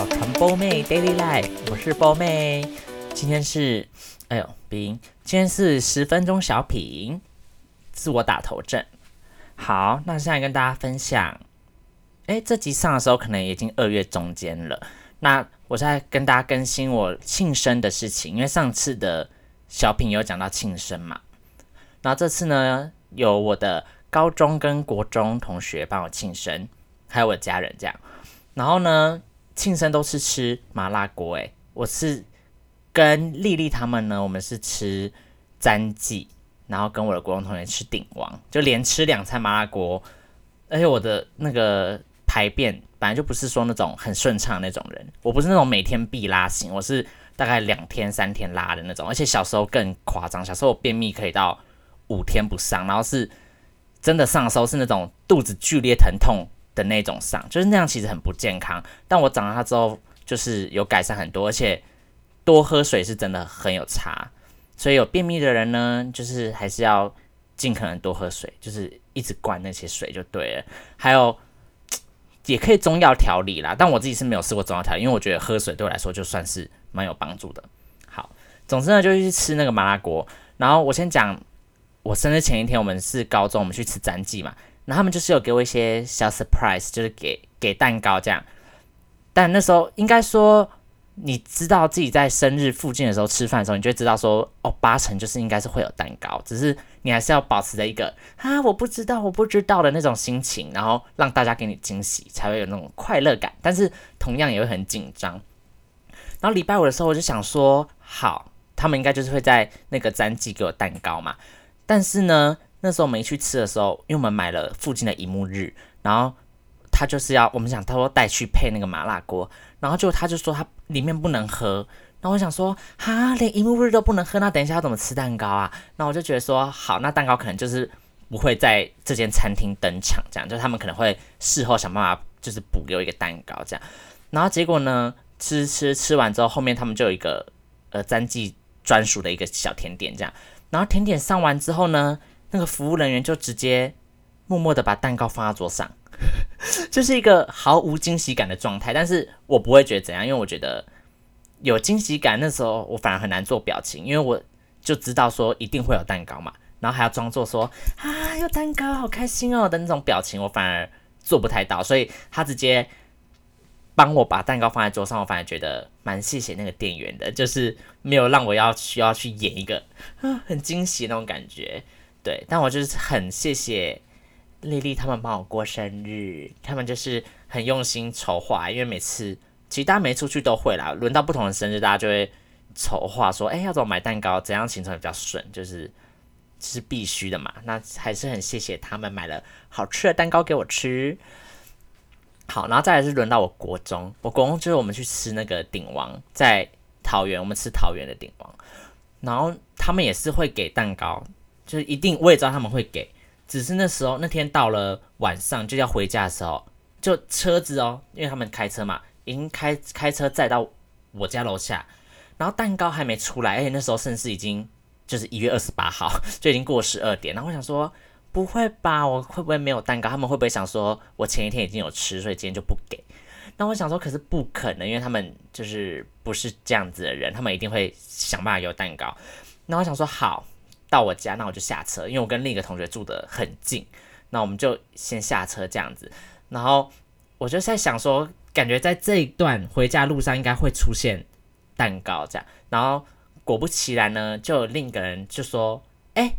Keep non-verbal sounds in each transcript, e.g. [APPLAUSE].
到传播妹 Daily Life，我是波妹。今天是，哎呦，鼻音。今天是十分钟小品，自我打头阵。好，那现在跟大家分享，哎，这集上的时候可能已经二月中间了。那我现在跟大家更新我庆生的事情，因为上次的小品有讲到庆生嘛。然后这次呢，有我的高中跟国中同学帮我庆生，还有我的家人这样。然后呢，庆生都是吃麻辣锅，诶，我是跟丽丽他们呢，我们是吃詹记，然后跟我的国中同学吃鼎王，就连吃两餐麻辣锅，而且我的那个排便本来就不是说那种很顺畅那种人，我不是那种每天必拉型，我是大概两天三天拉的那种，而且小时候更夸张，小时候我便秘可以到五天不上，然后是真的上的时候是那种肚子剧烈疼痛。的那种上，就是那样，其实很不健康。但我长大之后，就是有改善很多，而且多喝水是真的很有差。所以有便秘的人呢，就是还是要尽可能多喝水，就是一直灌那些水就对了。还有也可以中药调理啦，但我自己是没有试过中药调理，因为我觉得喝水对我来说就算是蛮有帮助的。好，总之呢，就去吃那个麻辣锅。然后我先讲，我生日前一天，我们是高中，我们去吃詹记嘛。然后他们就是有给我一些小 surprise，就是给给蛋糕这样。但那时候应该说，你知道自己在生日附近的时候吃饭的时候，你就会知道说，哦，八成就是应该是会有蛋糕，只是你还是要保持着一个啊，我不知道，我不知道的那种心情，然后让大家给你惊喜，才会有那种快乐感。但是同样也会很紧张。然后礼拜五的时候，我就想说，好，他们应该就是会在那个詹记给我蛋糕嘛。但是呢，那时候我们一去吃的时候，因为我们买了附近的一沐日，然后他就是要我们想他说带去配那个麻辣锅，然后就他就说他里面不能喝，然后我想说哈，连一沐日都不能喝，那等一下要怎么吃蛋糕啊？那我就觉得说好，那蛋糕可能就是不会在这间餐厅登场，这样就他们可能会事后想办法就是补给我一个蛋糕这样，然后结果呢，吃吃吃完之后，后面他们就有一个呃詹记专属的一个小甜点这样，然后甜点上完之后呢。那个服务人员就直接默默的把蛋糕放在桌上，[LAUGHS] 就是一个毫无惊喜感的状态。但是我不会觉得怎样，因为我觉得有惊喜感，那时候我反而很难做表情，因为我就知道说一定会有蛋糕嘛，然后还要装作说啊有蛋糕，好开心哦的那种表情，我反而做不太到。所以他直接帮我把蛋糕放在桌上，我反而觉得蛮谢谢那个店员的，就是没有让我要需要去演一个啊很惊喜那种感觉。[LAUGHS] 对，但我就是很谢谢丽丽他们帮我过生日，他们就是很用心筹划，因为每次其实大家没出去都会啦，轮到不同的生日，大家就会筹划说，哎，要怎么买蛋糕，怎样行程比较顺，就是是必须的嘛。那还是很谢谢他们买了好吃的蛋糕给我吃。好，然后再来是轮到我国中，我国中就是我们去吃那个鼎王，在桃园，我们吃桃园的鼎王，然后他们也是会给蛋糕。就是一定，我也知道他们会给，只是那时候那天到了晚上就要回家的时候，就车子哦，因为他们开车嘛，已经开开车载到我家楼下，然后蛋糕还没出来，而且那时候甚至已经就是一月二十八号，[LAUGHS] 就已经过十二点，然后我想说不会吧，我会不会没有蛋糕？他们会不会想说我前一天已经有吃，所以今天就不给？那我想说，可是不可能，因为他们就是不是这样子的人，他们一定会想办法有蛋糕。那我想说好。到我家，那我就下车，因为我跟另一个同学住得很近，那我们就先下车这样子。然后我就在想说，感觉在这一段回家路上应该会出现蛋糕这样。然后果不其然呢，就有另一个人就说：“哎、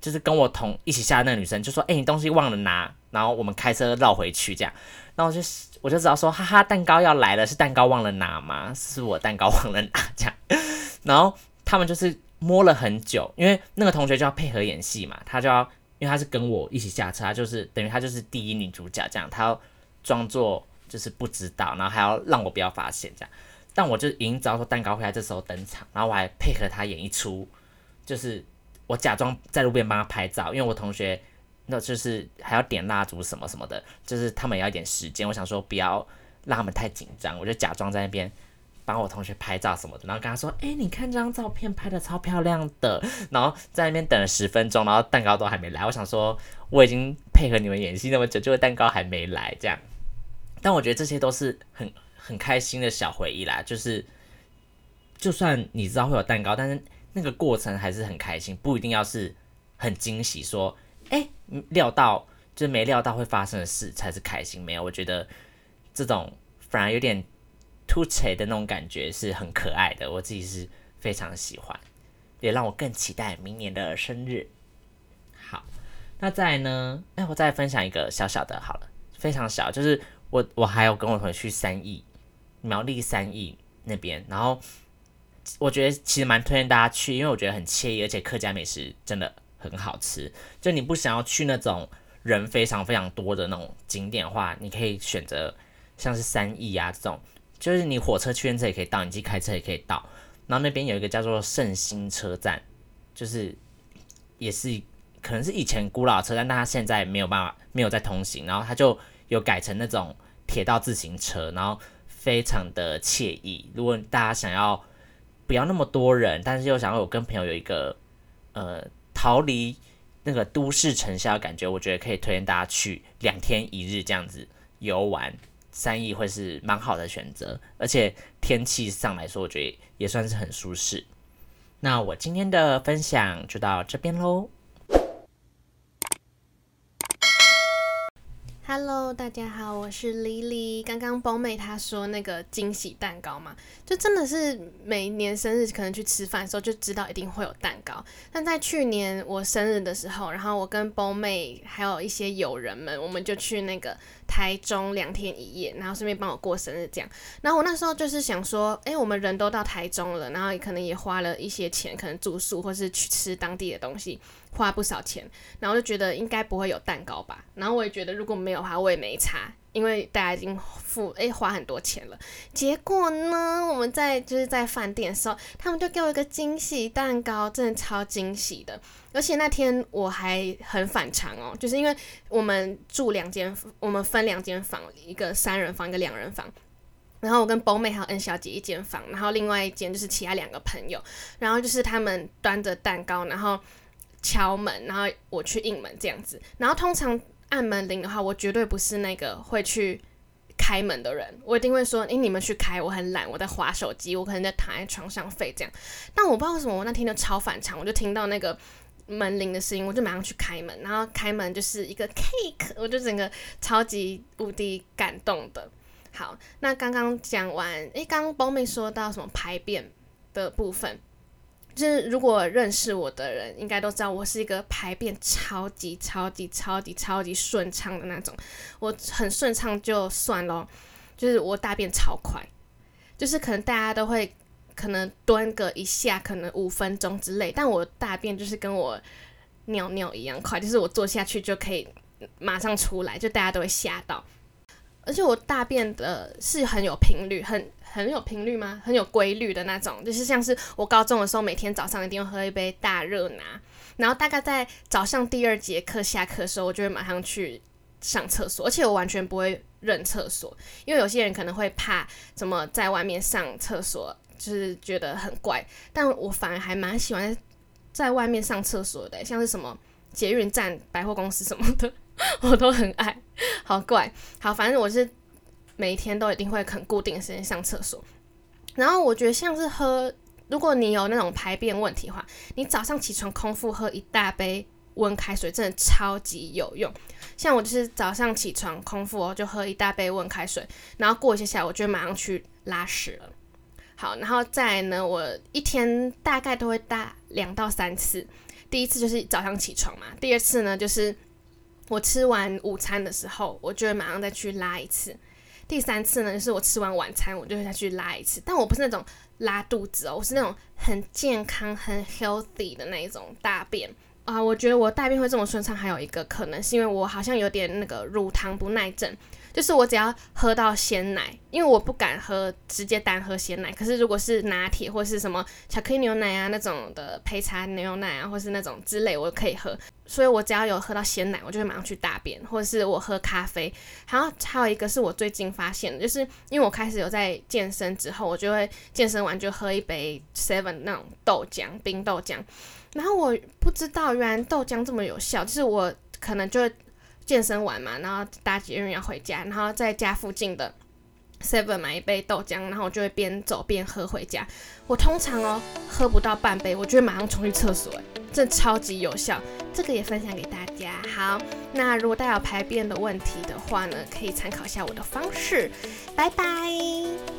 就是跟我同一起下的那个女生就说：‘哎、你东西忘了拿。’然后我们开车绕回去这样。然后我就我就知道说，哈哈，蛋糕要来了，是蛋糕忘了拿吗？是我蛋糕忘了拿这样。[LAUGHS] 然后他们就是。摸了很久，因为那个同学就要配合演戏嘛，他就要，因为他是跟我一起下车，他就是等于他就是第一女主角这样，他要装作就是不知道，然后还要让我不要发现这样，但我就已经知道说蛋糕会在这时候登场，然后我还配合他演一出，就是我假装在路边帮他拍照，因为我同学那就是还要点蜡烛什么什么的，就是他们也要一点时间，我想说不要让他们太紧张，我就假装在那边。帮我同学拍照什么的，然后跟他说：“哎、你看这张照片拍的超漂亮的。[LAUGHS] ”然后在那边等了十分钟，然后蛋糕都还没来。我想说，我已经配合你们演戏那么久，就蛋糕还没来这样。但我觉得这些都是很很开心的小回忆啦。就是就算你知道会有蛋糕，但是那个过程还是很开心，不一定要是很惊喜。说，哎，料到就没料到会发生的事才是开心。没有，我觉得这种反而有点突兀的那种感觉是很可爱的，我自己是非常喜欢，也让我更期待明年的生日。好，那再来呢？哎，我再分享一个小小的，好了，非常小，就是我我还有跟我同学去三义苗栗三义那边，然后我觉得其实蛮推荐大家去，因为我觉得很惬意，而且客家美食真的很好吃。就你不想要去那种人非常非常多的那种景点的话，你可以选择像是三义啊这种，就是你火车去这也可以到，你自己开车也可以到。然后那边有一个叫做圣心车站，就是也是。可能是以前古老车站，但它现在没有办法，没有在通行，然后它就有改成那种铁道自行车，然后非常的惬意。如果大家想要不要那么多人，但是又想要有跟朋友有一个呃逃离那个都市尘嚣的感觉，我觉得可以推荐大家去两天一日这样子游玩三亿，会是蛮好的选择。而且天气上来说，我觉得也算是很舒适。那我今天的分享就到这边喽。Hello，大家好，我是 Lily。刚刚宝妹她说那个惊喜蛋糕嘛，就真的是每年生日可能去吃饭的时候就知道一定会有蛋糕。但在去年我生日的时候，然后我跟宝妹还有一些友人们，我们就去那个台中两天一夜，然后顺便帮我过生日这样。然后我那时候就是想说，诶，我们人都到台中了，然后也可能也花了一些钱，可能住宿或是去吃当地的东西。花不少钱，然后就觉得应该不会有蛋糕吧。然后我也觉得如果没有的话，我也没差，因为大家已经付诶花很多钱了。结果呢，我们在就是在饭店的时候，他们就给我一个惊喜蛋糕，真的超惊喜的。而且那天我还很反常哦，就是因为我们住两间，我们分两间房，一个三人房，一个两人房。然后我跟宝妹还有恩小姐一间房，然后另外一间就是其他两个朋友。然后就是他们端着蛋糕，然后。敲门，然后我去应门这样子。然后通常按门铃的话，我绝对不是那个会去开门的人，我一定会说：“诶，你们去开，我很懒，我在划手机，我可能在躺在床上废这样。”但我不知道为什么，我那天就超反常，我就听到那个门铃的声音，我就马上去开门。然后开门就是一个 cake，我就整个超级无敌感动的。好，那刚刚讲完，诶，刚刚宝妹说到什么排便的部分。就是如果认识我的人，应该都知道我是一个排便超级超级超级超级顺畅的那种。我很顺畅就算咯，就是我大便超快，就是可能大家都会可能蹲个一下，可能五分钟之类，但我大便就是跟我尿尿一样快，就是我坐下去就可以马上出来，就大家都会吓到。而且我大便的是很有频率，很很有频率吗？很有规律的那种，就是像是我高中的时候，每天早上一定会喝一杯大热拿，然后大概在早上第二节课下课的时候，我就会马上去上厕所，而且我完全不会认厕所，因为有些人可能会怕怎么在外面上厕所，就是觉得很怪，但我反而还蛮喜欢在外面上厕所的，像是什么捷运站、百货公司什么的。[LAUGHS] 我都很爱，好怪，好，反正我是 [LAUGHS] 每一天都一定会很固定的时间上厕所。然后我觉得像是喝，如果你有那种排便问题的话，你早上起床空腹喝一大杯温开水，真的超级有用。像我就是早上起床空腹哦，就喝一大杯温开水，然后过一下下，我就马上去拉屎了。好，然后再呢，我一天大概都会大两到三次。第一次就是早上起床嘛，第二次呢就是。我吃完午餐的时候，我就会马上再去拉一次。第三次呢，就是我吃完晚餐，我就会再去拉一次。但我不是那种拉肚子哦，我是那种很健康、很 healthy 的那一种大便啊、我觉得我大便会这么顺畅，还有一个可能是因为我好像有点那个乳糖不耐症。就是我只要喝到鲜奶，因为我不敢喝直接单喝鲜奶。可是如果是拿铁或是什么巧克力牛奶啊那种的配茶牛奶啊，或是那种之类，我可以喝。所以我只要有喝到鲜奶，我就会马上去大便，或者是我喝咖啡。还有还有一个是我最近发现的，就是因为我开始有在健身之后，我就会健身完就喝一杯 Seven 那种豆浆冰豆浆。然后我不知道原来豆浆这么有效，就是我可能就。健身完嘛，然后搭捷运要回家，然后在家附近的 Seven 买一杯豆浆，然后我就会边走边喝回家。我通常哦喝不到半杯，我就会马上冲去厕所，哎，这超级有效。这个也分享给大家。好，那如果大家有排便的问题的话呢，可以参考一下我的方式。拜拜。